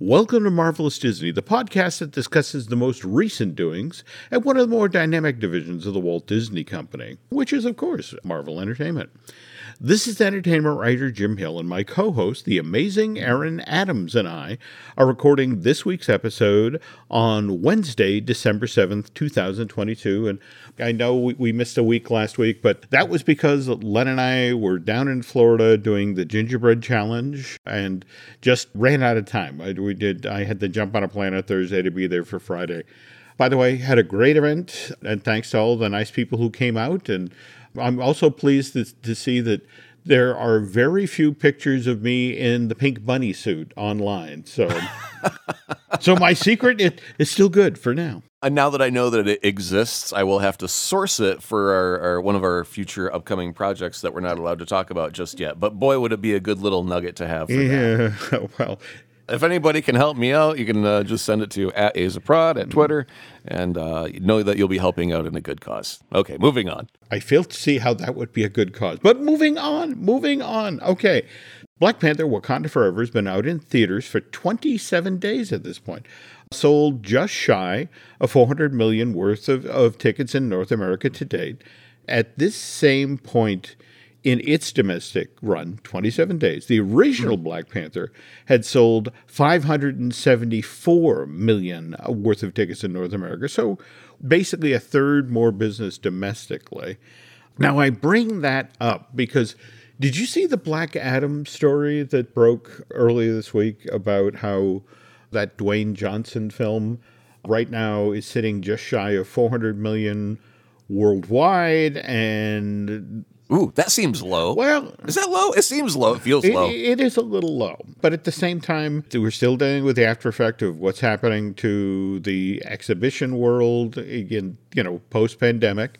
Welcome to Marvelous Disney, the podcast that discusses the most recent doings at one of the more dynamic divisions of the Walt Disney Company, which is, of course, Marvel Entertainment. This is entertainment writer Jim Hill, and my co host, the amazing Aaron Adams, and I are recording this week's episode on Wednesday, December 7th, 2022. And I know we, we missed a week last week, but that was because Len and I were down in Florida doing the gingerbread challenge and just ran out of time. I, we did, I had to jump on a plane on Thursday to be there for Friday. By the way, had a great event, and thanks to all the nice people who came out and I'm also pleased to, to see that there are very few pictures of me in the pink bunny suit online. So, so my secret it, is still good for now. And now that I know that it exists, I will have to source it for our, our, one of our future upcoming projects that we're not allowed to talk about just yet. But boy, would it be a good little nugget to have. yeah. That. Well, if anybody can help me out, you can uh, just send it to at Azaprod at Twitter and uh, know that you'll be helping out in a good cause. Okay, moving on. I fail to see how that would be a good cause. But moving on, moving on. Okay. Black Panther Wakanda Forever has been out in theaters for 27 days at this point. Sold just shy of 400 million worth of, of tickets in North America to date. At this same point, in its domestic run, 27 days, the original mm-hmm. Black Panther had sold 574 million worth of tickets in North America. So basically a third more business domestically. Now, I bring that up because did you see the Black Adam story that broke earlier this week about how that Dwayne Johnson film right now is sitting just shy of 400 million worldwide and Ooh, that seems low. Well, is that low? It seems low. It feels it, low. It is a little low, but at the same time, we're still dealing with the after effect of what's happening to the exhibition world again. You know, post pandemic,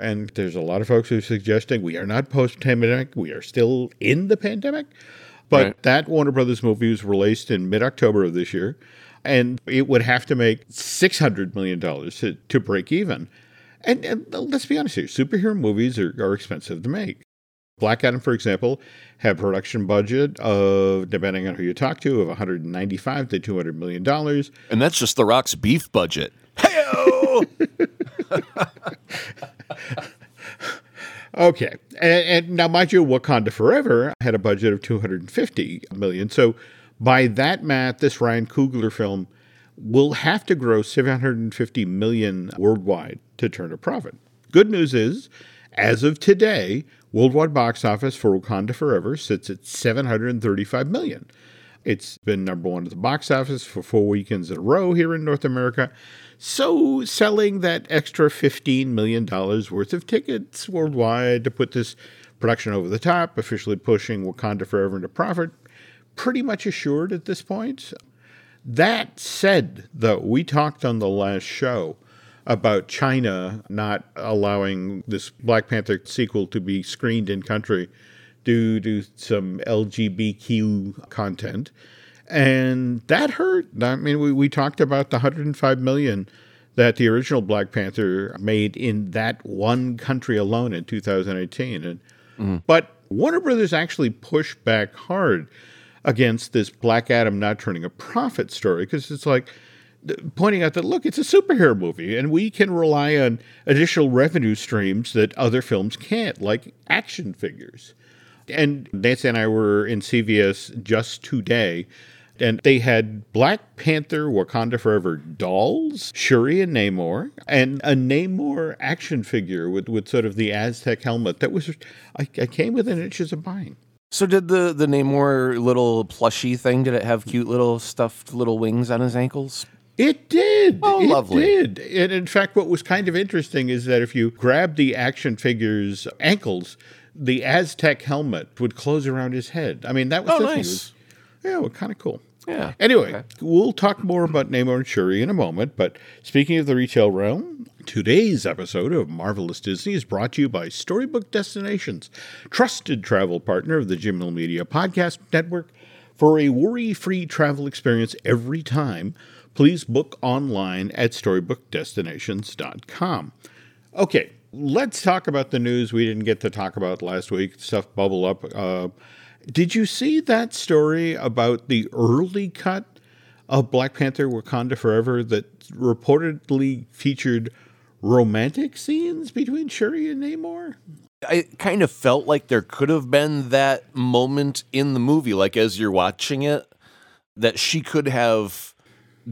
and there's a lot of folks who are suggesting we are not post pandemic. We are still in the pandemic. But right. that Warner Brothers movie was released in mid October of this year, and it would have to make six hundred million dollars to, to break even. And, and let's be honest here, superhero movies are, are expensive to make. Black Adam, for example, had production budget of, depending on who you talk to, of 195 to 200 million dollars. And that's just The Rock's beef budget. Hey Okay, and, and, now mind you, Wakanda Forever had a budget of 250 million. So by that math, this Ryan Coogler film will have to grow 750 million worldwide to turn a profit. Good news is, as of today, worldwide box office for Wakanda Forever sits at 735 million. It's been number one at the box office for four weekends in a row here in North America. So, selling that extra $15 million worth of tickets worldwide to put this production over the top, officially pushing Wakanda Forever into profit, pretty much assured at this point. That said, though, we talked on the last show about China not allowing this Black Panther sequel to be screened in country due to some LGBTQ content. And that hurt. I mean, we, we talked about the 105 million that the original Black Panther made in that one country alone in 2018. And, mm-hmm. But Warner Brothers actually pushed back hard against this Black Adam not turning a profit story because it's like pointing out that look, it's a superhero movie and we can rely on additional revenue streams that other films can't, like action figures. And Nancy and I were in CVS just today and they had Black Panther Wakanda Forever dolls, Shuri and Namor, and a Namor action figure with, with sort of the Aztec helmet that was, I, I came within inches of buying. So did the the Namor little plushy thing? Did it have cute little stuffed little wings on his ankles? It did. Oh, it lovely. did. And in fact, what was kind of interesting is that if you grab the action figure's ankles, the Aztec helmet would close around his head. I mean, that was, oh, nice. Was, yeah, well, kind of cool. Yeah. Anyway, okay. we'll talk more about Namor and Shuri in a moment. But speaking of the retail realm, today's episode of Marvelous Disney is brought to you by Storybook Destinations, trusted travel partner of the Jim Media Podcast Network. For a worry free travel experience every time, please book online at storybookdestinations.com. Okay, let's talk about the news we didn't get to talk about last week. Stuff bubble up. Uh, did you see that story about the early cut of Black Panther Wakanda Forever that reportedly featured romantic scenes between Shuri and Namor? I kind of felt like there could have been that moment in the movie, like as you're watching it, that she could have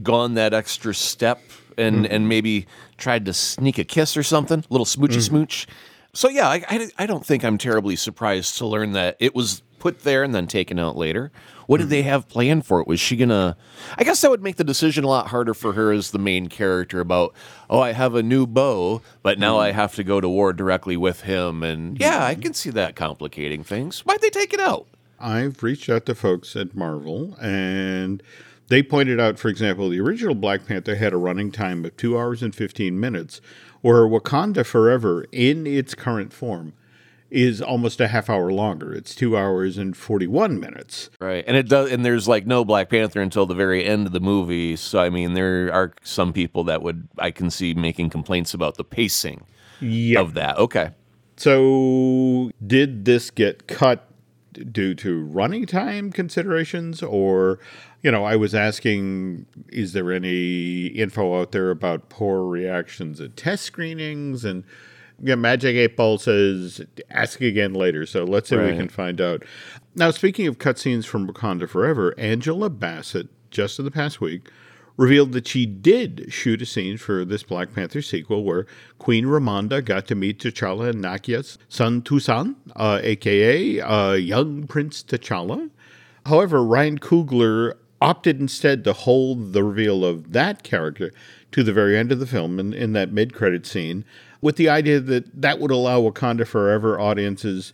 gone that extra step and mm-hmm. and maybe tried to sneak a kiss or something, a little smoochy mm-hmm. smooch. So yeah, I, I, I don't think I'm terribly surprised to learn that it was put there and then taken out later. What did they mm-hmm. have planned for it? Was she gonna? I guess that would make the decision a lot harder for her as the main character. About oh, I have a new beau, but now I mm-hmm. have to go to war directly with him, and yeah, I can see that complicating things. Why'd they take it out? I've reached out to folks at Marvel, and they pointed out, for example, the original Black Panther had a running time of two hours and fifteen minutes, where Wakanda Forever, in its current form, is almost a half hour longer. It's two hours and forty one minutes. Right, and it does. And there's like no Black Panther until the very end of the movie. So I mean, there are some people that would I can see making complaints about the pacing yep. of that. Okay. So did this get cut due to running time considerations or you know i was asking is there any info out there about poor reactions at test screenings and yeah, Magic 8 Ball says ask again later. So let's see right. if we can find out. Now, speaking of cutscenes from Wakanda Forever, Angela Bassett, just in the past week, revealed that she did shoot a scene for this Black Panther sequel where Queen Ramonda got to meet T'Challa and Nakia's son Toussaint, uh, aka uh, young Prince T'Challa. However, Ryan Coogler opted instead to hold the reveal of that character to the very end of the film in, in that mid credit scene with the idea that that would allow Wakanda Forever audiences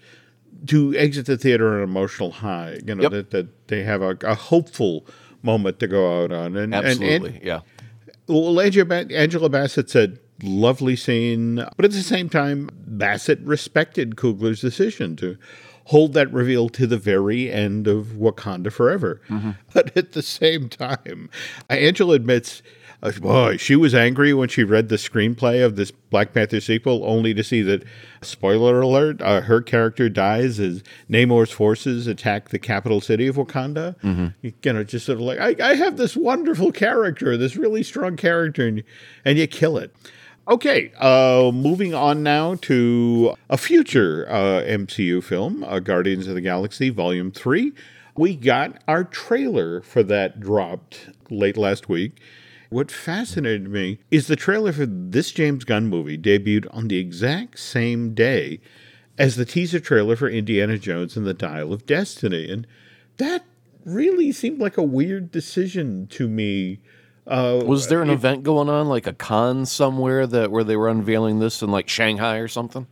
to exit the theater on an emotional high. You know, yep. that, that they have a, a, hopeful moment to go out on. And Absolutely, and, and, yeah. Well, Angela Bassett said, lovely scene. But at the same time, Bassett respected Coogler's decision to hold that reveal to the very end of Wakanda Forever. Mm-hmm. But at the same time, Angela admits uh, boy, she was angry when she read the screenplay of this Black Panther sequel, only to see that, spoiler alert, uh, her character dies as Namor's forces attack the capital city of Wakanda. Mm-hmm. You, you, know, just sort of like, I, I, have this wonderful character, this really strong character, and, and you kill it. Okay, uh, moving on now to a future uh, MCU film, uh, Guardians of the Galaxy Volume 3. We got our trailer for that dropped late last week. What fascinated me is the trailer for this James Gunn movie debuted on the exact same day as the teaser trailer for Indiana Jones and the Dial of Destiny. And that really seemed like a weird decision to me. Uh, was there an it, event going on, like a con somewhere that where they were unveiling this in like Shanghai or something?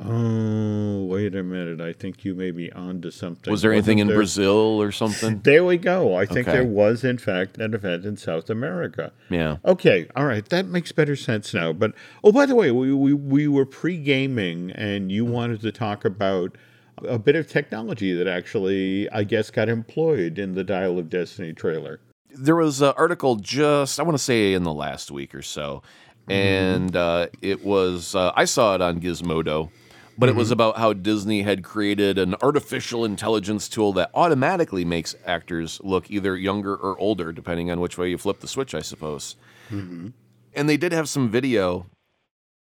Oh, wait a minute. I think you may be onto something. Was there Wasn't anything in there? Brazil or something? There we go. I think okay. there was, in fact, an event in South America. Yeah. Okay. All right. That makes better sense now. But, oh, by the way, we, we, we were pre gaming and you wanted to talk about a bit of technology that actually, I guess, got employed in the Dial of Destiny trailer. There was an article just, I want to say, in the last week or so. Mm-hmm. And uh, it was, uh, I saw it on Gizmodo but mm-hmm. it was mm-hmm. about how Disney had created an artificial intelligence tool that automatically makes actors look either younger or older, depending on which way you flip the switch, I suppose. Mm-hmm. And they did have some video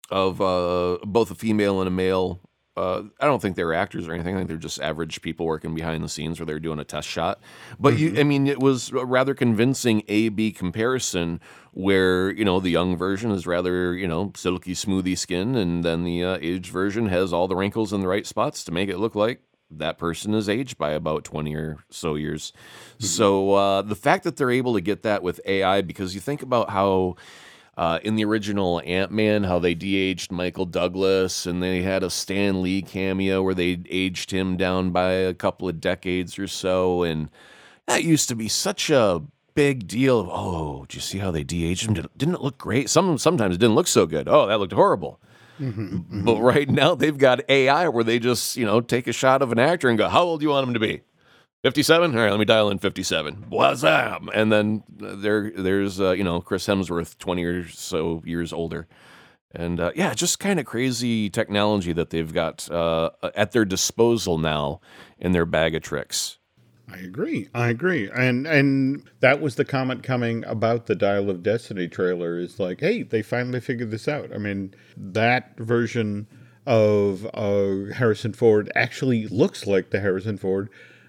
of uh, both a female and a male. Uh, I don't think they were actors or anything. I think they're just average people working behind the scenes where they're doing a test shot. But mm-hmm. you, I mean, it was a rather convincing A B comparison where you know the young version is rather you know silky smoothie skin and then the uh, aged version has all the wrinkles in the right spots to make it look like that person is aged by about 20 or so years mm-hmm. so uh, the fact that they're able to get that with ai because you think about how uh, in the original ant-man how they de-aged michael douglas and they had a stan lee cameo where they aged him down by a couple of decades or so and that used to be such a big deal oh, did you see how they de-aged him? Didn't it look great? Some sometimes it didn't look so good. Oh, that looked horrible. Mm-hmm, mm-hmm. But right now they've got AI where they just you know take a shot of an actor and go, how old do you want him to be? 57 all right let me dial in 57 Wazam! and then there there's uh, you know chris hemsworth 20 or so years older and uh, yeah just kind of crazy technology that they've got uh, at their disposal now in their bag of tricks I agree. I agree. And and that was the comment coming about the Dial of Destiny trailer is like, hey, they finally figured this out. I mean, that version of uh, Harrison Ford actually looks like the Harrison Ford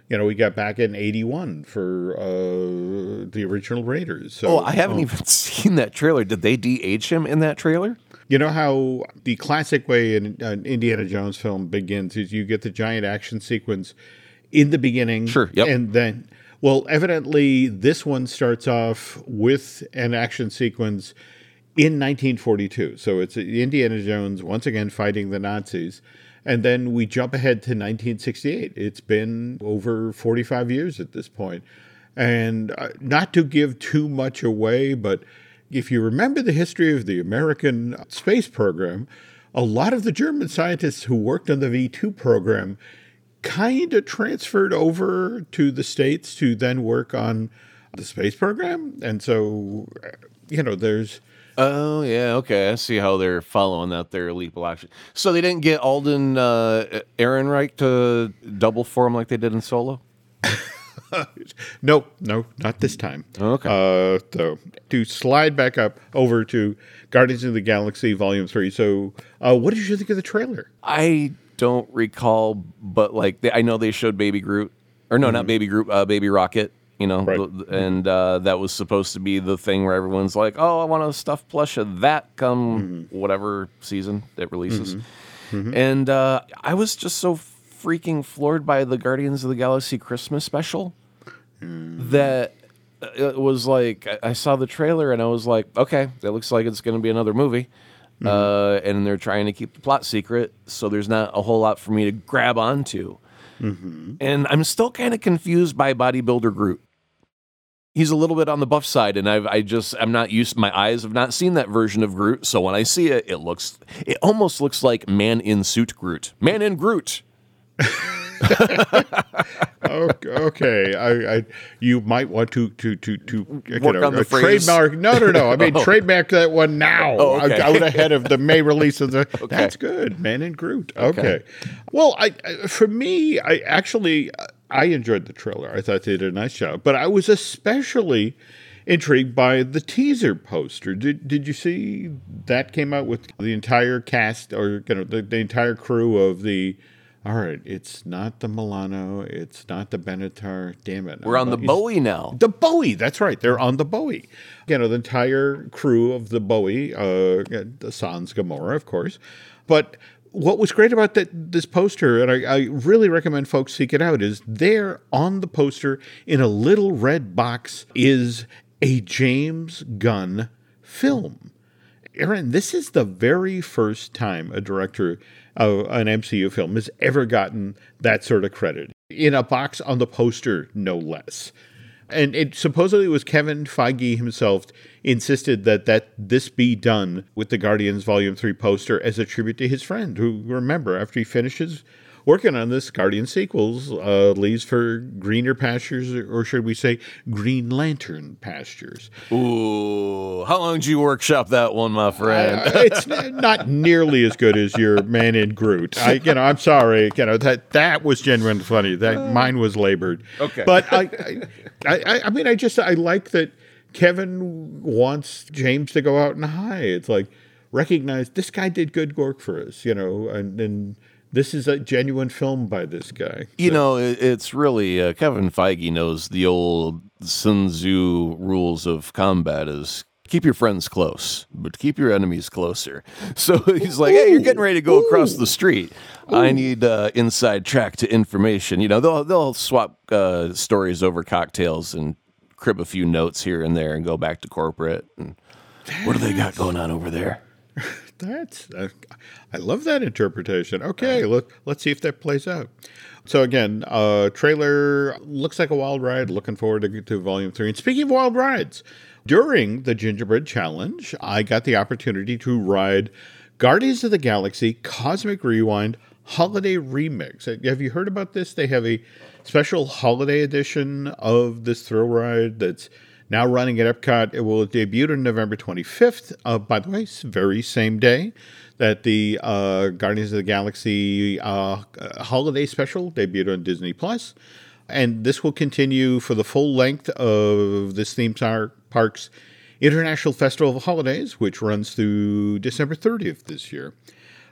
you know, we got back in '81 for uh, the original Raiders. So, oh, I haven't even seen that trailer. Did they de-age him in that trailer? You know how the classic way an, an Indiana Jones film begins is you get the giant action sequence in the beginning, sure, yep. and then, well, evidently this one starts off with an action sequence in 1942. So it's Indiana Jones once again fighting the Nazis. And then we jump ahead to 1968. It's been over 45 years at this point. And uh, not to give too much away, but if you remember the history of the American space program, a lot of the German scientists who worked on the V 2 program kind of transferred over to the States to then work on the space program. And so, you know, there's Oh yeah, okay. I see how they're following that their leap action. So they didn't get Alden uh, Ehrenreich to double for him like they did in Solo. nope, no, not this time. Okay. Uh, so to slide back up over to Guardians of the Galaxy Volume Three. So, uh, what did you think of the trailer? I don't recall, but like they, I know they showed Baby Groot, or no, mm-hmm. not Baby Groot, uh, Baby Rocket you know, right. and uh, that was supposed to be the thing where everyone's like, "Oh, I want a stuffed plush of that come mm-hmm. whatever season it releases," mm-hmm. Mm-hmm. and uh, I was just so freaking floored by the Guardians of the Galaxy Christmas special mm. that uh, it was like I saw the trailer and I was like, "Okay, that looks like it's going to be another movie." Mm-hmm. Uh, and they're trying to keep the plot secret, so there's not a whole lot for me to grab onto. Mm-hmm. And I'm still kind of confused by Bodybuilder Groot he's a little bit on the buff side, and I've I just I'm not used. My eyes have not seen that version of Groot, so when I see it, it looks it almost looks like man in suit Groot, man in Groot. okay, I, I, you might want to to to to work know, on the trademark. No, no, no. I mean oh. trademark that one now. Oh, okay. Out ahead of the May release of the. Okay. That's good, man in Groot. Okay. okay. Well, I for me, I actually uh, I enjoyed the trailer. I thought they did a nice job, but I was especially intrigued by the teaser poster. Did did you see that came out with the entire cast or you know the, the entire crew of the all right, it's not the Milano, it's not the Benatar. Damn it. We're on the Bowie now. The Bowie, that's right. They're on the Bowie. You know, the entire crew of the Bowie, uh, the Sans Gamora, of course. But what was great about that this poster, and I, I, really recommend folks seek it out, is there on the poster in a little red box is a James Gunn film. Aaron, this is the very first time a director of an MCU film has ever gotten that sort of credit in a box on the poster, no less and it supposedly was Kevin Feige himself insisted that that this be done with the Guardians Volume Three poster as a tribute to his friend, who remember after he finishes working on this Guardian sequels uh, leaves for greener pastures, or should we say, Green Lantern pastures. Ooh, how long did you workshop that one, my friend? uh, it's not nearly as good as your Man in Groot. I, you know, I'm sorry. You know that that was genuinely funny. That uh, mine was labored. Okay, but I, I, I, I mean, I just I like that Kevin wants James to go out and high. It's like recognize this guy did good work for us, you know, and and this is a genuine film by this guy. You so. know, it's really uh, Kevin Feige knows the old Sun Tzu rules of combat is keep your friends close, but keep your enemies closer. So he's like, "Hey, you're getting ready to go Ooh. across the street. Ooh. I need uh, inside track to information." You know, they'll they'll swap uh, stories over cocktails and crib a few notes here and there and go back to corporate. And what do they got going on over there? That's uh, I love that interpretation. Okay, look, let's see if that plays out. So again, uh, trailer looks like a wild ride. Looking forward to, to volume three. And speaking of wild rides, during the Gingerbread Challenge, I got the opportunity to ride Guardians of the Galaxy Cosmic Rewind Holiday Remix. Have you heard about this? They have a special holiday edition of this thrill ride that's now running at Epcot. It will debut on November 25th. Uh, by the way, very same day that the uh, Guardians of the Galaxy uh, holiday special debuted on Disney Plus. And this will continue for the full length of this theme park's International Festival of Holidays, which runs through December 30th this year.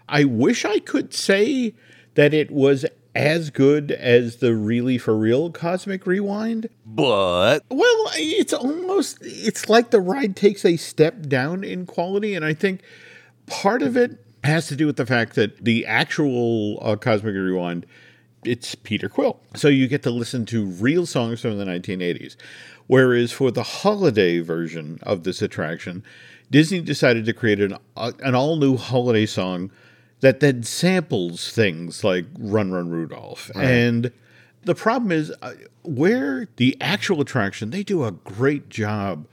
I wish I could say that it was as good as the really for real Cosmic Rewind. But well, it's almost it's like the ride takes a step down in quality and I think part of it has to do with the fact that the actual uh, Cosmic Rewind it's Peter Quill. So you get to listen to real songs from the 1980s. Whereas for the holiday version of this attraction, Disney decided to create an, uh, an all new holiday song that then samples things like Run Run Rudolph. Right. And the problem is uh, where the actual attraction, they do a great job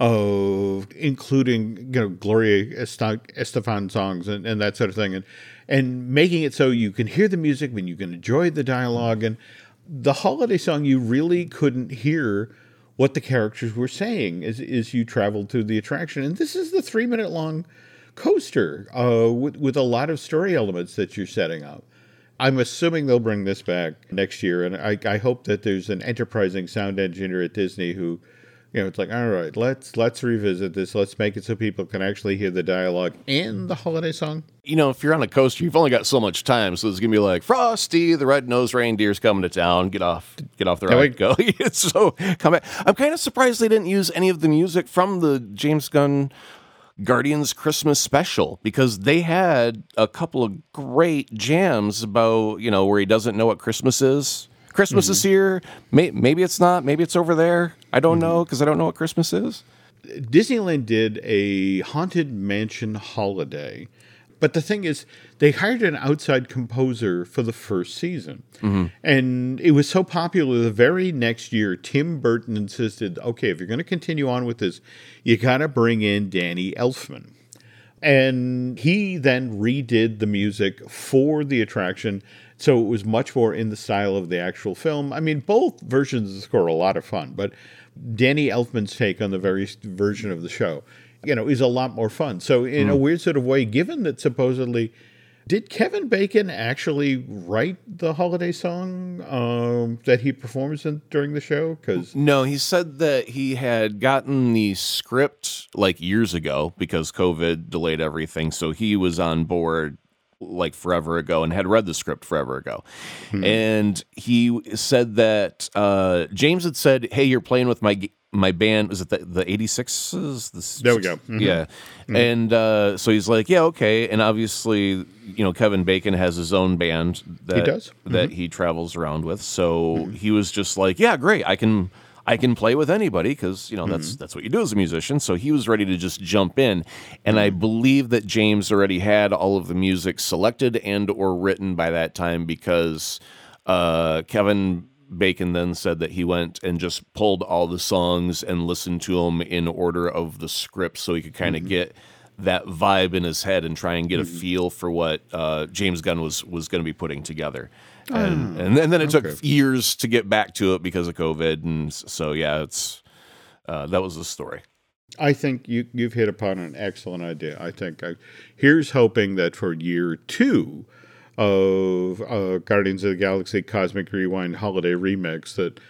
of including you know Gloria Estefan songs and, and that sort of thing and and making it so you can hear the music and you can enjoy the dialogue and the holiday song you really couldn't hear what the characters were saying as, as you traveled through the attraction and this is the three minute long coaster uh, with, with a lot of story elements that you're setting up I'm assuming they'll bring this back next year, and I, I hope that there's an enterprising sound engineer at Disney who you know, it's like, all right, let's let's revisit this. Let's make it so people can actually hear the dialogue and the holiday song. You know, if you're on a coaster, you've only got so much time, so it's gonna be like Frosty, the red-nosed reindeer's coming to town. Get off, get off the ride, go. so come back. I'm kind of surprised they didn't use any of the music from the James Gunn Guardians Christmas special because they had a couple of great jams about you know where he doesn't know what Christmas is. Christmas mm-hmm. is here. May- maybe it's not. Maybe it's over there. I don't mm-hmm. know because I don't know what Christmas is. Disneyland did a haunted mansion holiday, but the thing is, they hired an outside composer for the first season, mm-hmm. and it was so popular. The very next year, Tim Burton insisted, "Okay, if you're going to continue on with this, you got to bring in Danny Elfman." And he then redid the music for the attraction so it was much more in the style of the actual film. I mean, both versions of the score are a lot of fun, but Danny Elfman's take on the very version of the show, you know, is a lot more fun. So in mm. a weird sort of way, given that supposedly did Kevin Bacon actually write the holiday song um, that he performs in, during the show? Because no, he said that he had gotten the script like years ago because COVID delayed everything, so he was on board like forever ago and had read the script forever ago. Hmm. And he said that uh, James had said, "Hey, you're playing with my my band. Was it the the 86s? The there we go. Mm-hmm. Yeah, mm-hmm. and uh, so he's like, "Yeah, okay." And obviously, you know, Kevin Bacon has his own band that he does that mm-hmm. he travels around with. So mm-hmm. he was just like, "Yeah, great. I can." I can play with anybody because you know that's mm-hmm. that's what you do as a musician. So he was ready to just jump in, and mm-hmm. I believe that James already had all of the music selected and or written by that time because uh, Kevin Bacon then said that he went and just pulled all the songs and listened to them in order of the script so he could kind of mm-hmm. get that vibe in his head and try and get mm-hmm. a feel for what uh, James Gunn was was going to be putting together and oh, and, and then it okay. took years to get back to it because of COVID, and so yeah, it's uh, that was the story. I think you you've hit upon an excellent idea. I think I, here's hoping that for year two of uh, Guardians of the Galaxy Cosmic Rewind Holiday Remix that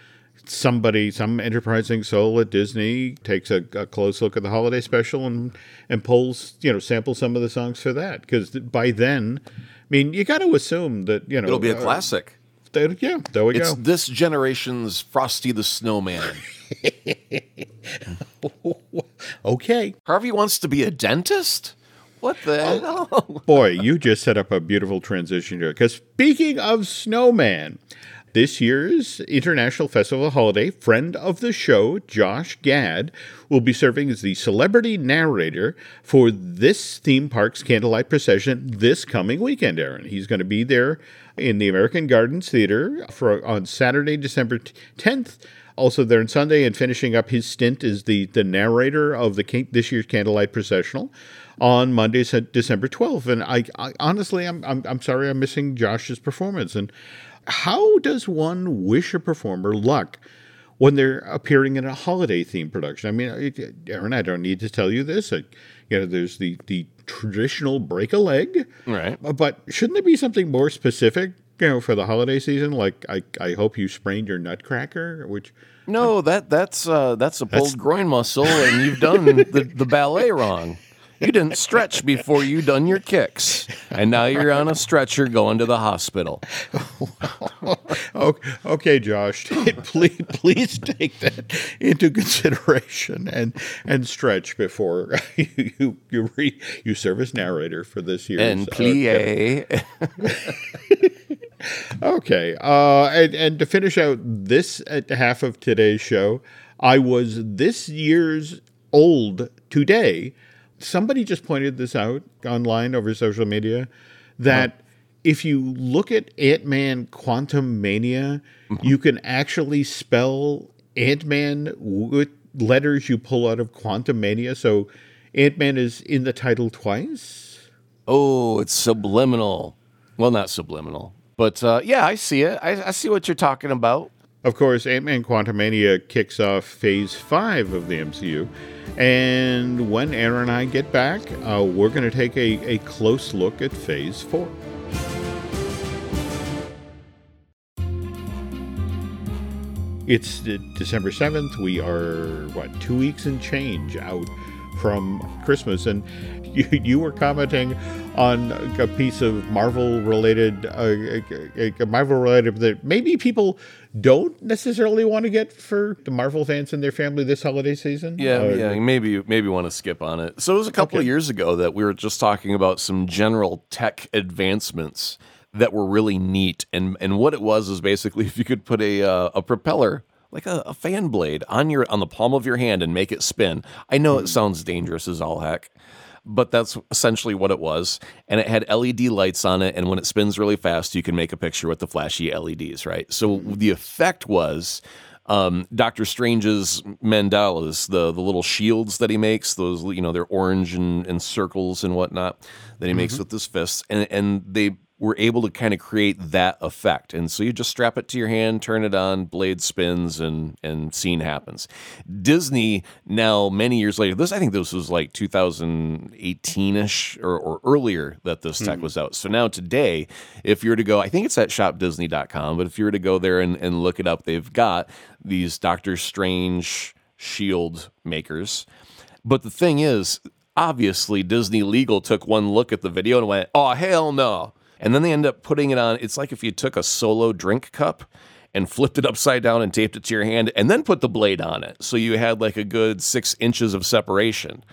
somebody, some enterprising soul at Disney takes a, a, close look at the holiday special and and pulls, you know, samples some of the songs for that. Because by then, I mean, you got to assume that you know it'll be a uh, classic. They, yeah, there we it's go. It's this generation's Frosty the Snowman. okay. Harvey wants to be a dentist. What the oh, hell? Boy, you just set up a beautiful transition here. Because speaking of snowman, this year's International Festival holiday, friend of the show, Josh Gad, will be serving as the celebrity narrator for this theme park's candlelight procession this coming weekend, Aaron. He's going to be there in the American Gardens Theater for on Saturday, December 10th. Also there on Sunday, and finishing up his stint as the, the narrator of the this year's Candlelight Processional on Monday, December 12th. And I, I honestly, I'm, I'm, I'm sorry I'm missing Josh's performance. And how does one wish a performer luck when they're appearing in a holiday themed production? I mean, Aaron, I don't need to tell you this. you know, there's the the traditional break a leg, right? But shouldn't there be something more specific you know, for the holiday season? Like, I, I hope you sprained your nutcracker, which No, that that's uh, that's a pulled groin muscle, and you've done the, the ballet wrong. You didn't stretch before you done your kicks, and now you're on a stretcher going to the hospital. okay, okay, Josh, please please take that into consideration and and stretch before you you you, re, you serve as narrator for this year's And plie. Okay. Uh, and, and to finish out this uh, half of today's show, I was this year's old today. Somebody just pointed this out online over social media that if you look at Ant Man Quantumania, you can actually spell Ant Man with letters you pull out of Quantumania. So Ant Man is in the title twice. Oh, it's subliminal. Well, not subliminal, but uh, yeah, I see it. I, I see what you're talking about. Of course, Ant Man Quantumania kicks off phase five of the MCU. And when Aaron and I get back, uh, we're going to take a, a close look at phase four. It's December 7th. We are, what, two weeks and change out from Christmas. And you, you were commenting on a piece of Marvel related, uh, a, a Marvel related that maybe people don't necessarily want to get for the Marvel fans and their family this holiday season. Yeah, Uh, yeah. Maybe maybe want to skip on it. So it was a couple of years ago that we were just talking about some general tech advancements that were really neat, and and what it was is basically if you could put a uh, a propeller like a, a fan blade on your on the palm of your hand and make it spin. I know it hmm. sounds dangerous as all heck. But that's essentially what it was. And it had LED lights on it. And when it spins really fast, you can make a picture with the flashy LEDs, right? So hmm. the effect was um, Doctor Strange's mandalas, the the little shields that he makes, those you know they're orange and, and circles and whatnot that he makes mm-hmm. with his fists, and and they were able to kind of create that effect. And so you just strap it to your hand, turn it on, blade spins, and and scene happens. Disney now many years later, this I think this was like 2018 ish or, or earlier that this tech hmm. was out. So now today, if you were to go, I think it's at shopdisney.com, but if you were to go there and, and look it up, they've got these Doctor Strange shield makers. But the thing is, obviously, Disney Legal took one look at the video and went, oh, hell no. And then they end up putting it on. It's like if you took a solo drink cup and flipped it upside down and taped it to your hand and then put the blade on it. So you had like a good six inches of separation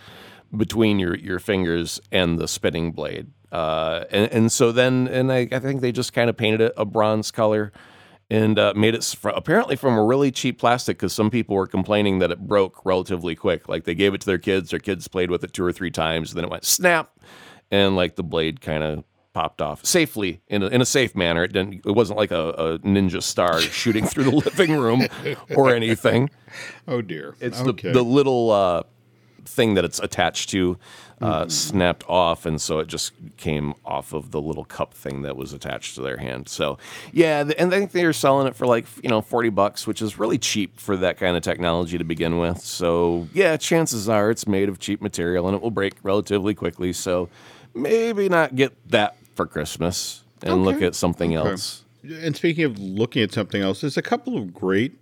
between your, your fingers and the spinning blade. Uh, and, and so then, and I, I think they just kind of painted it a bronze color and uh, made it fr- apparently from a really cheap plastic because some people were complaining that it broke relatively quick. Like they gave it to their kids, their kids played with it two or three times, then it went snap, and like the blade kind of popped off safely in a, in a safe manner. It didn't. It wasn't like a, a ninja star shooting through the living room or anything. Oh dear. It's okay. the the little uh, thing that it's attached to uh, snapped off, and so it just came off of the little cup thing that was attached to their hand. So yeah, th- and I think they were selling it for like you know forty bucks, which is really cheap for that kind of technology to begin with. So yeah, chances are it's made of cheap material and it will break relatively quickly. So maybe not get that for Christmas and look at something Okay. else. And speaking of looking at something else, there's a couple of great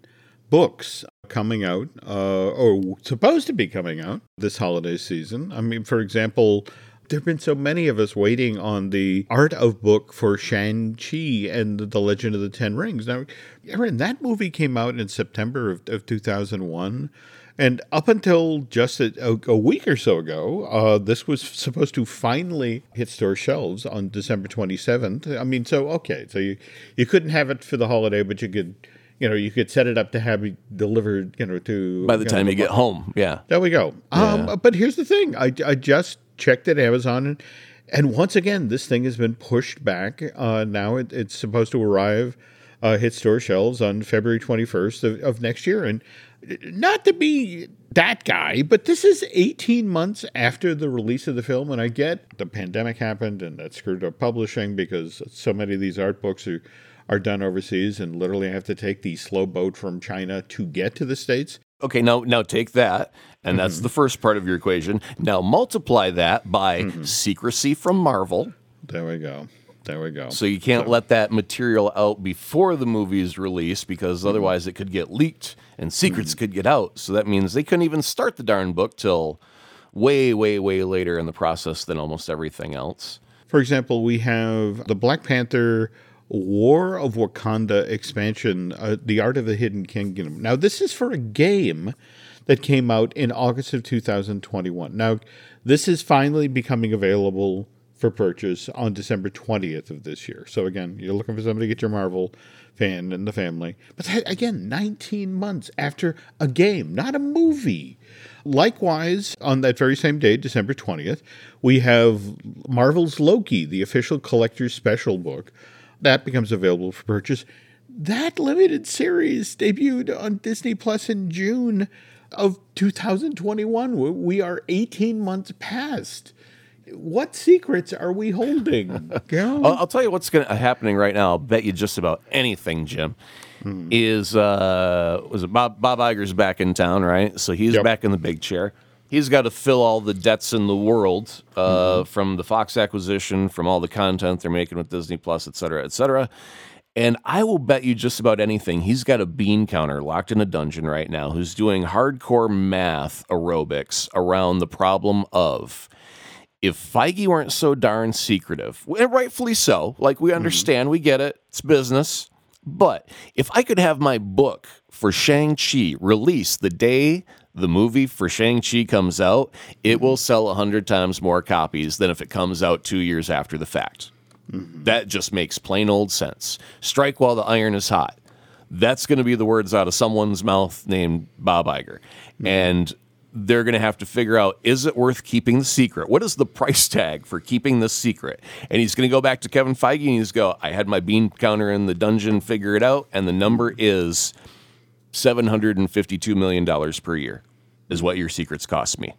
books coming out, uh, or supposed to be coming out this holiday season. I mean, for example, there have been so many of us waiting on the art of book for Shang-Chi and The Legend of the Ten Rings. Now, Aaron, that movie came out in September of, of 2001. And up until just a, a, week or so ago, uh, this was supposed to finally hit store shelves on December 27th. I mean, so okay, so you you couldn't have it for the holiday, but you could, you know, you could set it up to have it delivered, you know, to By the you time know, you get home, yeah. there we go. Um, but here's the thing: I, I just checked at Amazon, and, and once again, this thing has been pushed back. Uh, now it, it's supposed to arrive, uh, hit store shelves on February 21st of, of next year. And not to be that guy, but this is 18 months after the release of the film. And I get the pandemic happened, and that screwed up publishing because so many of these art books are are done overseas and literally have to take the slow boat from China to get to the states. Okay, now now take that, and that's mm-hmm. the first part of your equation. Now multiply that by mm-hmm. secrecy from Marvel. There we go. There we go. So you can't let that material out before the movie is released because Mm-hmm. otherwise it could get leaked and secrets mm-hmm. could get out. So that means they couldn't even start the darn book till way, way, way later in the process than almost everything else. For example, we have the Black Panther War of Wakanda expansion, uh, The Art of the Hidden Kingdom. Now, this is for a game that came out in August of 2021. Now, this is finally becoming available for purchase on December 20th of this year. So, again, you're looking for somebody to get your Marvel fan and the family. But that, again, 19 months after a game, not a movie. Likewise, on that very same day, December 20th, we have Marvel's Loki, the official collector's special book. That becomes available for purchase. That limited series debuted on Disney Plus in June of 2021. We- are 18 months past. What secrets are we holding? I'll, I'll tell you what's gonna, happening right now. I'll bet you just about anything, Jim. Is uh, was it Bob Bob Iger's back in town, right? So he's Yep. back in the big chair. He's got to fill all the debts in the world uh, from the Fox acquisition, from all the content they're making with Disney Plus, et cetera, et cetera. And I will bet you just about anything. He's got a bean counter locked in a dungeon right now who's doing hardcore math aerobics around the problem of if Feige weren't so darn secretive, and rightfully so, like we understand, we get it, it's business. But if I could have my book for Shang-Chi released the day the movie for Shang-Chi comes out, it mm-hmm. will sell 100 times more copies than if it comes out two years after the fact. Mm-hmm. That just makes plain old sense. Strike while the iron is hot. That's going to be the words out of someone's mouth named Bob Iger. Mm-hmm. And they're going to have to figure out is it worth keeping the secret? What is the price tag for keeping this secret? And he's going to go back to Kevin Feige and he's go, I had my bean counter in the dungeon, figure it out, and the number is $752 million per year is what your secrets cost me.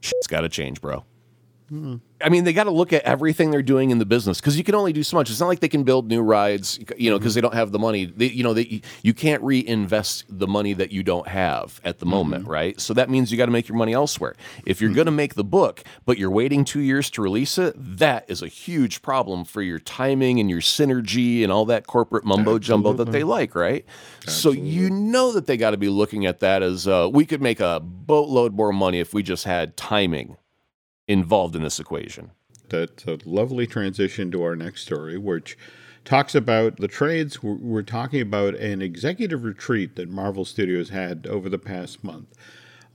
Shit's got to change, bro. I mean, they got to look at everything they're doing in the business because you can only do so much. It's not like they can build new rides, you know, because mm-hmm. they don't have the money. They, you know, they, you can't reinvest the money that you don't have at the moment, mm-hmm. right? So that means you got to make your money elsewhere. If you're going to mm-hmm. make the book, but you're waiting two years to release it, that is a huge problem for your timing and your synergy and all that corporate mumbo jumbo that they like, right? So you know that they got to be looking at that as uh, we could make a boatload more money if we just had timing involved in this equation. That's a lovely transition to our next story, which talks about the trades. We're, talking about an executive retreat that Marvel Studios had over the past month.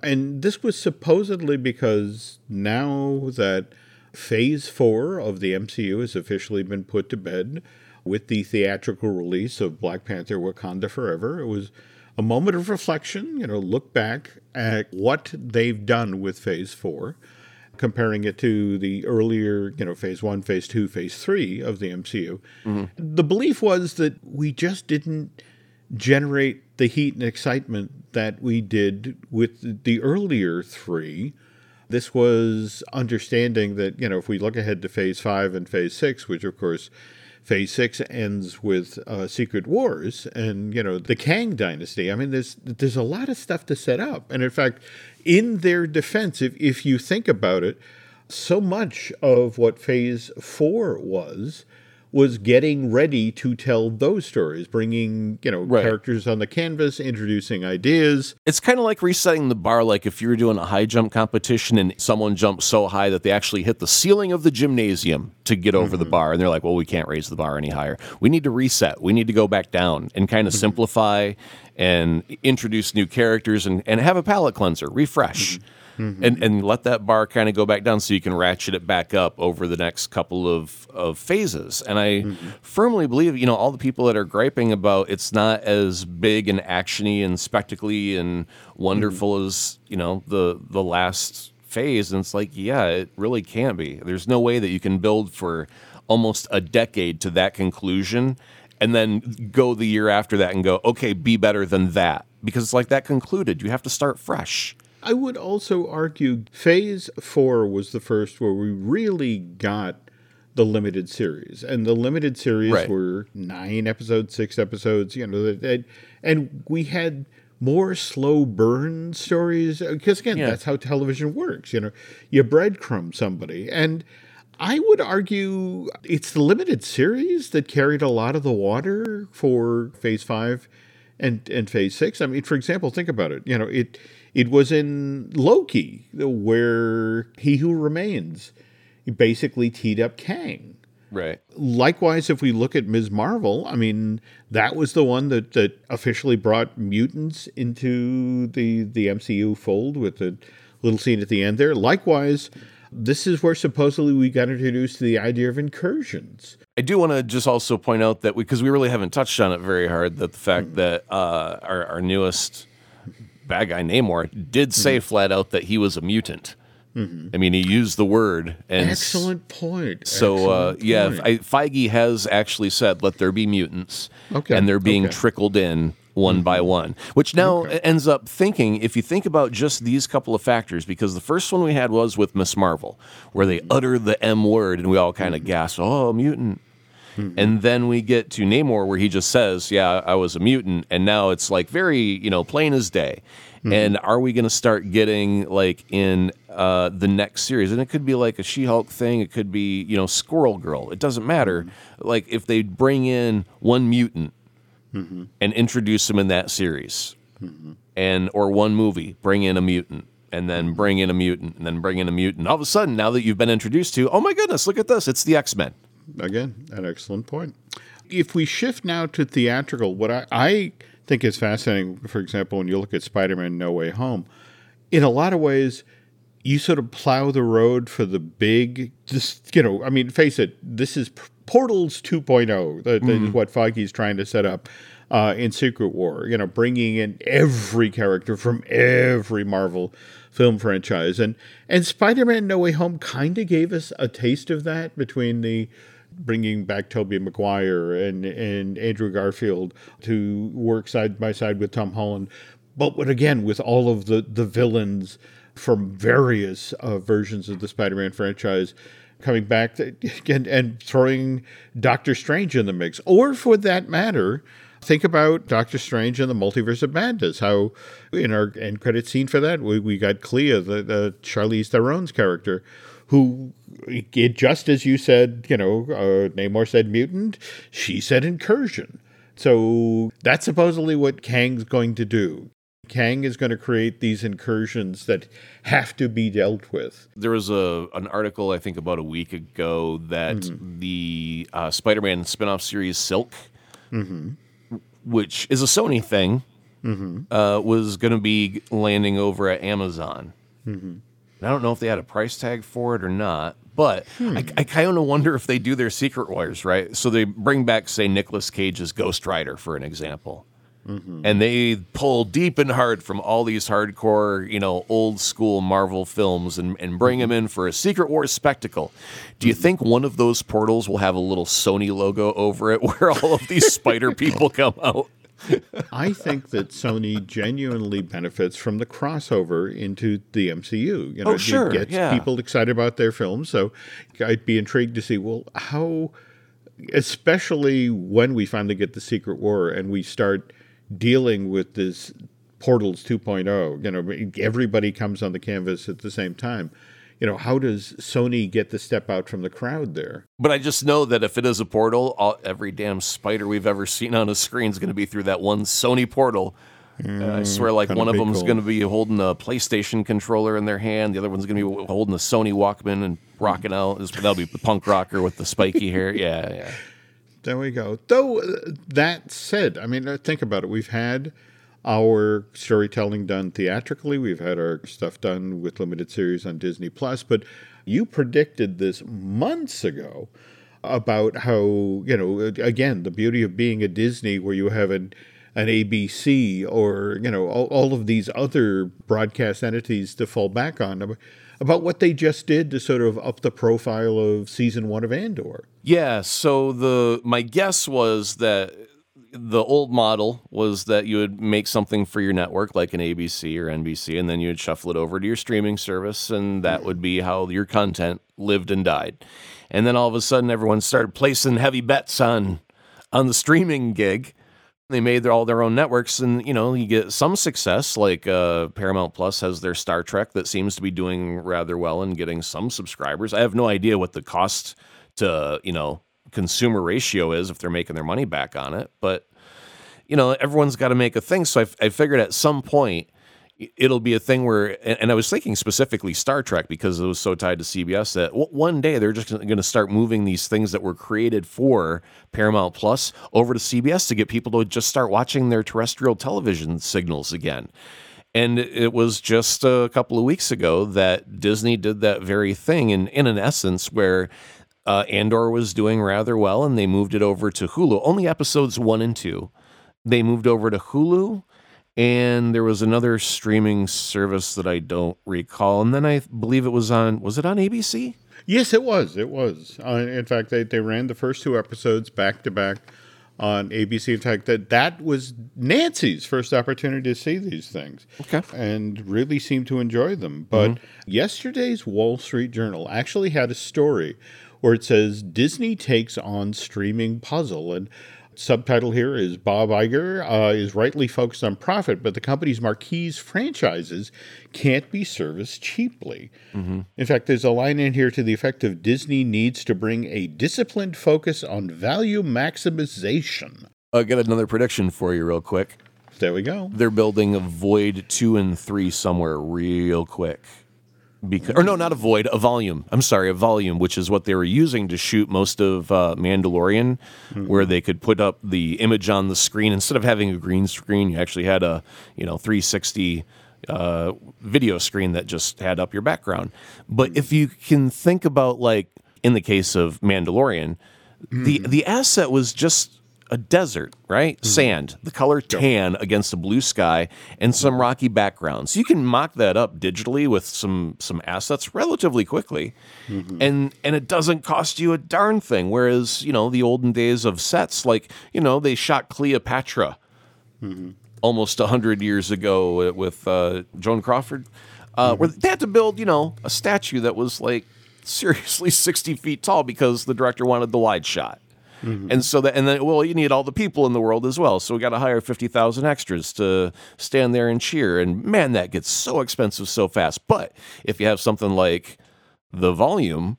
And this was supposedly because now that phase four of the MCU has officially been put to bed with the theatrical release of Black Panther Wakanda Forever, it was a moment of reflection, you know, look back at what they've done with phase four comparing it to the earlier, you know, phase one, phase two, phase three of the MCU. Mm-hmm. The belief was that we just didn't generate the heat and excitement that we did with the earlier three. This was understanding that, you know, if we look ahead to phase five and phase six, which of course phase six ends with uh, Secret Wars and, you know, the Kang dynasty. I mean, there's there's a lot of stuff to set up. And in fact, in their defense, if, if you think about it, so much of what phase four was was getting ready to tell those stories, bringing, you know, Right. characters on the canvas, introducing ideas. It's kind of like resetting the bar, like if you were doing a high jump competition and someone jumps so high that they actually hit the ceiling of the gymnasium to get over the mm-hmm. bar, and they're like, well, we can't raise the bar any higher. We need to reset. We need to go back down and kind of mm-hmm. simplify and introduce new characters and, and have a palate cleanser, refresh. Mm-hmm. Mm-hmm. And, and let that bar kind of go back down so you can ratchet it back up over the next couple of, of phases. And I mm-hmm. firmly believe, you know, all the people that are griping about it's not as big and actiony and spectacly and wonderful as, you know, the the last phase. And it's like, yeah, it really can't be. There's no way that you can build for almost a decade to that conclusion and then go the year after that and go, okay, be better than that. Because it's like that concluded. You have to start fresh. I would also argue phase four was the first where we really got the limited series. And the limited series Right. were nine episodes, six episodes, you know, that- and we had more slow burn stories because again Yeah. that's how television works you know you breadcrumb somebody and I would argue it's the limited series that carried a lot of the water for Phase Five and and Phase Six. I mean, for example, think about it. You know, it it was in Loki where He Who Remains basically teed up Kang. Right. Likewise, if we look at Ms. Marvel, I mean, that was the one that, that officially brought mutants into the, the MCU fold with the little scene at the end there. Likewise, this is where supposedly we got introduced to the idea of incursions. I do want to just also point out that because we, we, really haven't touched on it very hard, that the fact mm-hmm. that uh, our, our newest bad guy Namor did say mm-hmm. flat out that he was a mutant. Mm-hmm. I mean, he used the word. And Excellent point. So, Excellent uh, point. yeah, I, Feige has actually said, let there be mutants. Okay. And they're being okay. trickled in one mm-hmm. by one, which now okay. ends up thinking if you think about just these couple of factors, because the first one we had was with Ms. Marvel, where they mm-hmm. utter the M word and we all kind of mm-hmm. gasp, oh, mutant. Mm-hmm. And then we get to Namor, where he just says, "Yeah, I was a mutant," and now it's like very, you know, plain as day. Mm-hmm. And are we going to start getting like in uh, the next series? And it could be like a She-Hulk thing. It could be you know Squirrel Girl. It doesn't matter. Mm-hmm. Like if they bring in one mutant mm-hmm. and introduce them in that series, mm-hmm. and or one movie, bring in a mutant. And then bring in a mutant, and then bring in a mutant. All of a sudden, now that you've been introduced to, oh my goodness, look at this! It's the X Men. Again, an excellent point. If we shift now to theatrical, what I, I think is fascinating, for example, when you look at Spider Man No Way Home, in a lot of ways, you sort of plow the road for the big, just, you know, I mean, face it, this is Portals 2.0, that, mm. is what Feige's trying to set up. Uh, in Secret War, you know, bringing in every character from every Marvel film franchise, and and Spider-Man: No Way Home kind of gave us a taste of that between the bringing back Tobey Maguire and, and Andrew Garfield to work side by side with Tom Holland. But, again, with all of the, the villains from various uh, versions of the Spider Man franchise coming back to, and, and throwing Doctor Strange in the mix. Or for that matter, think about Doctor Strange and the Multiverse of Madness. How in our end credit scene for that, we, we got Clea, the, the Charlize Theron's character, who it, just as you said, you know, uh, Namor said mutant, she said incursion. So that's supposedly what Kang's going to do. Kang is going to create these incursions that have to be dealt with. There was a an article I think about a week ago that mm-hmm. the uh, Spider-Man spin-off series Silk, mm-hmm. which is a Sony thing, mm-hmm. uh, was going to be landing over at Amazon. Mm-hmm. I don't know if they had a price tag for it or not, but hmm. I, I kind of wonder if they do their Secret Wars, right? So they bring back, say, Nicolas Cage's Ghost Rider, for an example. Mm-hmm. And they pull deep and hard from all these hardcore, you know, old school Marvel films and, and bring them in for a Secret Wars spectacle. Do you mm-hmm. think one of those portals will have a little Sony logo over it where all of these spider people come out? I think that Sony genuinely benefits from the crossover into the MCU. You know, oh, sure. It gets yeah. people excited about their films. So I'd be intrigued to see, well, how, especially when we finally get the Secret War and we start dealing with this Portals 2.0, you know, everybody comes on the canvas at the same time you know, how does Sony get the step out from the crowd there? But I just know that if it is a portal, all, every damn spider we've ever seen on a screen is going to be through that one Sony portal. Mm, uh, I mm, swear, like one of them is going to be holding a PlayStation controller in their hand. The other one's going to be holding a Sony Walkman and rocking out. That'll be the punk rocker with the spiky hair. Yeah, yeah. There we go. Though uh, that said, I mean, uh, think about it. We've had our storytelling done theatrically. We've had our stuff done with limited series on Disney Plus, but you predicted this months ago about how, you know, again, the beauty of being a Disney where you have an an ABC or, you know, all, all of these other broadcast entities to fall back on about what they just did to sort of up the profile of season one of Andor. Yeah, so the my guess was that the old model was that you would make something for your network like an ABC or NBC and then you would shuffle it over to your streaming service and that would be how your content lived and died. And then all of a sudden everyone started placing heavy bets on on the streaming gig They made their, all their own networks, and you know you get some success. Like uh, Paramount Plus has their Star Trek that seems to be doing rather well and getting some subscribers. I have no idea what the cost to you know consumer ratio is if they're making their money back on it, but you know everyone's got to make a thing. So I, I figured at some point it'll be a thing where and, i was thinking specifically star trek because it was so tied to cbs that one day they're just going to start moving these things that were created for paramount plus over to cbs to get people to just start watching their terrestrial television signals again. And it was just a couple of weeks ago that disney did that very thing in, in an essence where uh, andor was doing rather well and they moved it over to hulu. Only episodes one and two. They moved over to hulu and there was another streaming service that I don't recall. And then I believe it was on, was it on ABC? Yes, it was. It was. Uh, in fact, they, they ran the first two episodes back to back on ABC. In fact, that that was Nancy's first opportunity to see these things, okay, and really seemed to enjoy them. But mm-hmm. yesterday's Wall Street Journal actually had a story where it says Disney takes on streaming puzzle, and subtitle here is Bob Iger uh, is rightly focused on profit, but the company's marquee franchises can't be serviced cheaply. Mm-hmm. In fact, there's a line in here to the effect of Disney needs to bring a disciplined focus on value maximization. I'll get another prediction for you, real quick. There we go. They're building a Void 2 and 3 somewhere real quick because or no, not a void, a volume. I'm sorry, a volume, which is what they were using to shoot most of uh, Mandalorian, mm-hmm. where they could put up the image on the screen instead of having a green screen. You actually had a you know 360 uh, video screen that just had up your background. But if you can think about like in the case of Mandalorian, mm-hmm. the the asset was just a desert, right? Mm-hmm. Sand, the color tan against a blue sky, and some rocky background. So you can mock that up digitally with some some assets relatively quickly, mm-hmm. and and it doesn't cost you a darn thing. Whereas you know the olden days of sets, like you know they shot Cleopatra mm-hmm. almost hundred years ago with uh, Joan Crawford, uh, where they had to build you know a statue that was like seriously sixty feet tall because the director wanted the wide shot. Mm-hmm. And so that, and then, well, you need all the people in the world as well. So we got to hire 50,000 extras to stand there and cheer. And man, that gets so expensive so fast. But if you have something like the volume,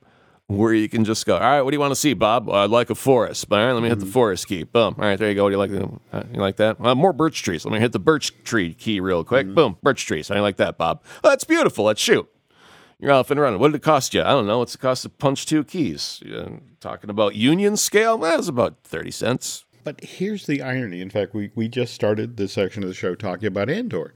where you can just go, all right, what do you want to see, Bob? Well, I'd like a forest. All right, let me hit the mm-hmm. forest key. Boom. All right, there you go. What do you like? Uh, you like that? Uh, more birch trees. Let me hit the birch tree key real quick. Mm-hmm. Boom, birch trees. I like that, Bob? Oh, that's beautiful. Let's shoot. You're off and running. What did it cost you? I don't know. What's the cost to punch two keys? You're talking about union scale? Well, was about 30 cents. But here's the irony. In fact, we, we just started this section of the show talking about Andor.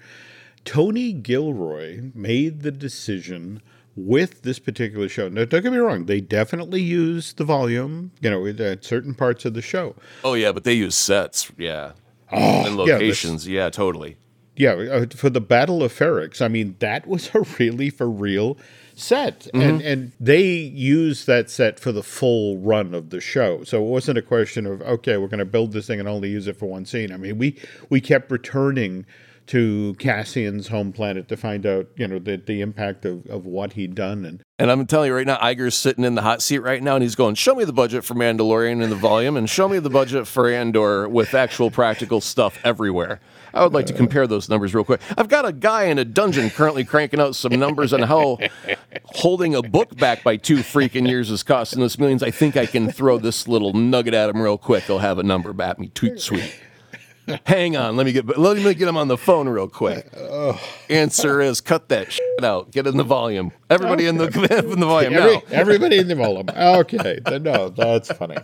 Tony Gilroy made the decision with this particular show. Now, don't get me wrong; they definitely use the volume, you know, at certain parts of the show. Oh yeah, but they use sets, yeah, oh, and locations, yeah, yeah totally yeah, uh, for the Battle of Ferrix, I mean, that was a really for real set, mm-hmm. and and they used that set for the full run of the show. So it wasn't a question of okay, we're going to build this thing and only use it for one scene. I mean, we we kept returning to Cassian's home planet to find out, you know, the, the impact of, of what he'd done. And and I'm telling you right now, Iger's sitting in the hot seat right now, and he's going, "Show me the budget for Mandalorian in the volume, and show me the budget for Andor with actual practical stuff everywhere." I would like to compare those numbers real quick. I've got a guy in a dungeon currently cranking out some numbers on how holding a book back by two freaking years is costing us millions. I think I can throw this little nugget at him real quick. He'll have a number at me. Tweet sweet. Hang on, let me get let me get him on the phone real quick. Answer is cut that shit out. Get in the volume. Everybody in the in the volume Every, now. Everybody in the volume. Okay, no, that's funny.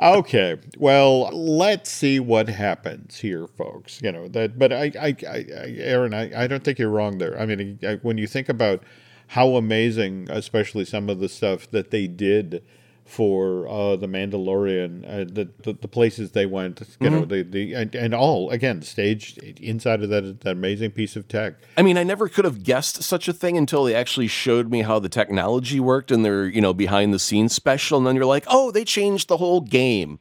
Okay, well, let's see what happens here, folks. You know that, but I, I, I Aaron, I, I don't think you're wrong there. I mean, when you think about how amazing, especially some of the stuff that they did for uh, the Mandalorian, uh, the, the, the places they went, you mm-hmm. know, the the and, and, all again staged inside of that that amazing piece of tech. I mean, I never could have guessed such a thing until they actually showed me how the technology worked in their you know behind the scenes special, and then you're like, oh, they changed the whole game.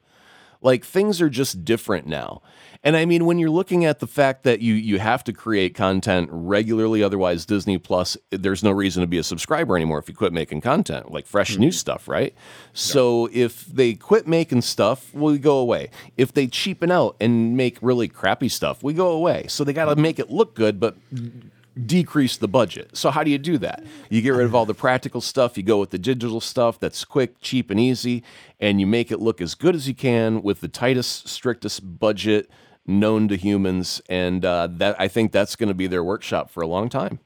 Like things are just different now. And I mean, when you're looking at the fact that you you have to create content regularly, otherwise Disney Plus, there's no reason to be a subscriber anymore if you quit making content, like fresh mm-hmm. new stuff, right? So if they quit making stuff, we go away. If they cheapen out and make really crappy stuff, we go away. So they got to make it look good, but decrease the budget. So how do you do that? You get rid of all the practical stuff, you go with the digital stuff that's quick, cheap and easy, and you make it look as good as you can with the tightest, strictest budget known to humans, and uh, that I think that's going to be their workshop for a long time.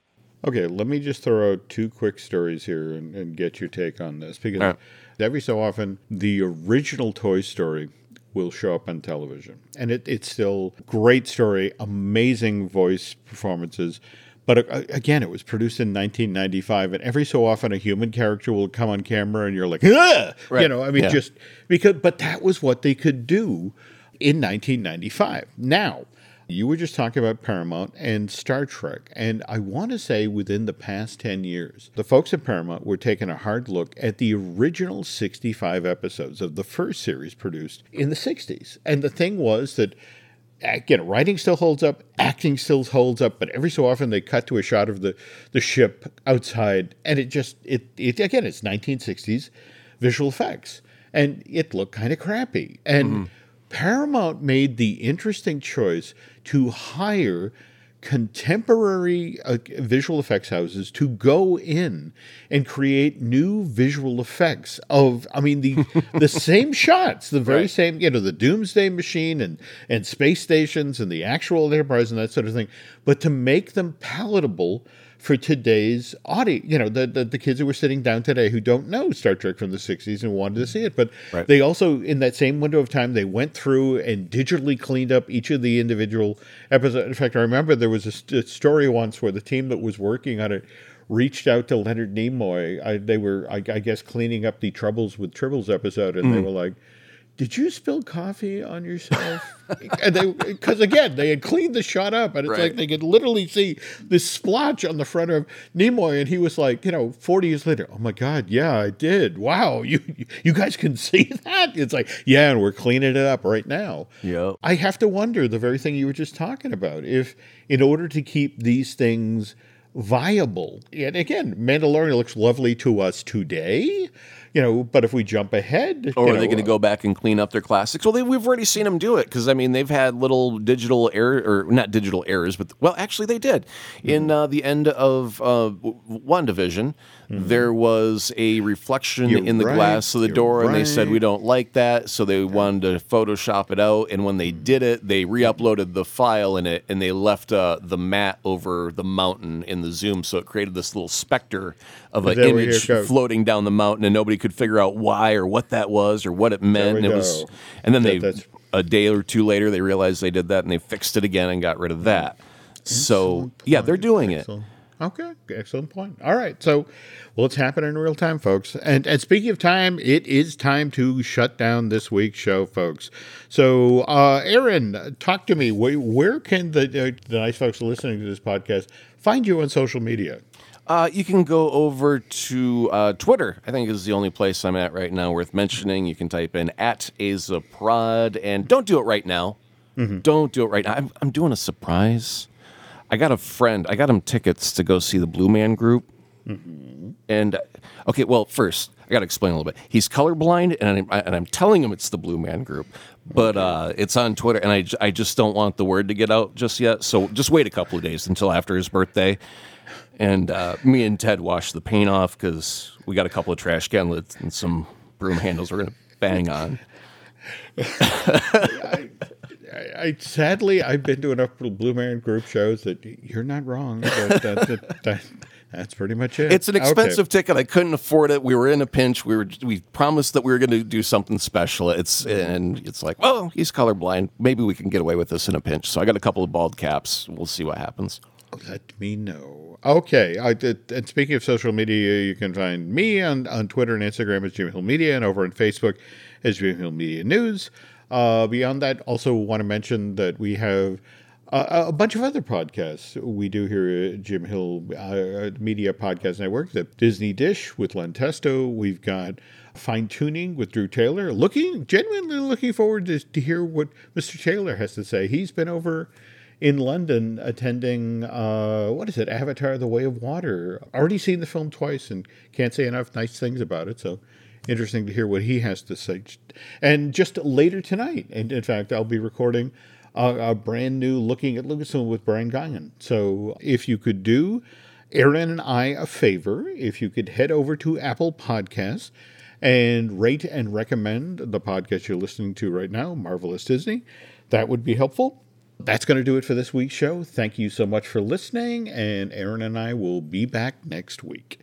Okay, let me just throw out two quick stories here and, and get your take on this because right. every so often the original Toy Story will show up on television, and it, it's still great story, amazing voice performances. But uh, again, it was produced in 1995, and every so often a human character will come on camera, and you're like, right. you know, I mean, yeah. just because. But that was what they could do in 1995. Now, you were just talking about Paramount and Star Trek, and I want to say within the past 10 years, the folks at Paramount were taking a hard look at the original 65 episodes of the first series produced in the 60s. And the thing was that again, writing still holds up, acting still holds up, but every so often they cut to a shot of the, the ship outside, and it just it, it again it's 1960s visual effects, and it looked kind of crappy. And mm-hmm. Paramount made the interesting choice to hire contemporary uh, visual effects houses to go in and create new visual effects of i mean the the same shots the very right. same you know the doomsday machine and and space stations and the actual enterprise and that sort of thing but to make them palatable for today's audience. You know, the, the, the kids who were sitting down today who don't know Star Trek from the '60s and wanted to see it, but right. they also, in that same window of time, they went through and digitally cleaned up each of the individual episodes. In fact, I remember there was a, st- story once where the team that was working on it reached out to Leonard Nimoy. I, they were, I, I, guess, cleaning up the Troubles with Tribbles episode, and mm. they were like did you spill coffee on yourself? and they, because again, they had cleaned the shot up, and it's right. like they could literally see this splotch on the front of Nimoy, and he was like, you know, forty years later, oh my god, yeah, I did. Wow, you you guys can see that? It's like, yeah, and we're cleaning it up right now. Yeah, I have to wonder the very thing you were just talking about. If in order to keep these things viable, and again, Mandalorian looks lovely to us today you know, but if we jump ahead, or are know, they going to go back and clean up their classics? Well, they, we've already seen them do it because I mean they've had little digital error or not digital errors, but well, actually they did mm-hmm. in uh, the end of uh, WandaVision. Mm-hmm. There was a reflection You're in the right. glass of the You're door, right. and they said we don't like that, so they wanted to Photoshop it out. And when they did it, they re-uploaded the file in it, and they left uh, the mat over the mountain in the zoom, so it created this little specter of an image floating down the mountain, and nobody could figure out why or what that was or what it meant. And it was, and then that, they a day or two later they realized they did that, and they fixed it again and got rid of that. So yeah, they're doing Excellent. it. Okay, excellent point. All right, so well, it's happening in real time, folks. And, and speaking of time, it is time to shut down this week's show, folks. So, uh, Aaron, talk to me. Where, where can the, uh, the nice folks listening to this podcast find you on social media? Uh, you can go over to uh, Twitter. I think is the only place I'm at right now worth mentioning. You can type in at Azaprod, and don't do it right now. Mm-hmm. Don't do it right now. I'm, I'm doing a surprise. I got a friend. I got him tickets to go see the Blue Man Group. Mm-hmm. And okay, well, first I got to explain a little bit. He's colorblind, and I'm, and I'm telling him it's the Blue Man Group, but uh, it's on Twitter, and I, I just don't want the word to get out just yet. So just wait a couple of days until after his birthday. And uh, me and Ted washed the paint off because we got a couple of trash can lids and some broom handles we're gonna bang on. I, sadly I've been to enough Blue Man Group shows that you're not wrong. That, that, that, that, that's pretty much it. It's an expensive okay. ticket. I couldn't afford it. We were in a pinch. We were we promised that we were going to do something special. It's and it's like, well, he's colorblind. Maybe we can get away with this in a pinch. So I got a couple of bald caps. We'll see what happens. Let me know. Okay. I and speaking of social media, you can find me on, on Twitter and Instagram as Jim Hill Media and over on Facebook as Jim Hill Media News. Uh, beyond that, also want to mention that we have uh, a bunch of other podcasts we do here at Jim Hill uh, Media Podcast Network. The Disney Dish with Len Testa. We've got Fine Tuning with Drew Taylor. Looking genuinely looking forward to, to hear what Mr. Taylor has to say. He's been over in London attending uh, what is it, Avatar: The Way of Water. Already seen the film twice and can't say enough nice things about it. So interesting to hear what he has to say. And just later tonight, and in fact, I'll be recording a, a brand new Looking at Lucasfilm with Brian Guinan. So if you could do Aaron and I a favor, if you could head over to Apple Podcasts and rate and recommend the podcast you're listening to right now, Marvelous Disney, that would be helpful. That's going to do it for this week's show. Thank you so much for listening, and Aaron and I will be back next week.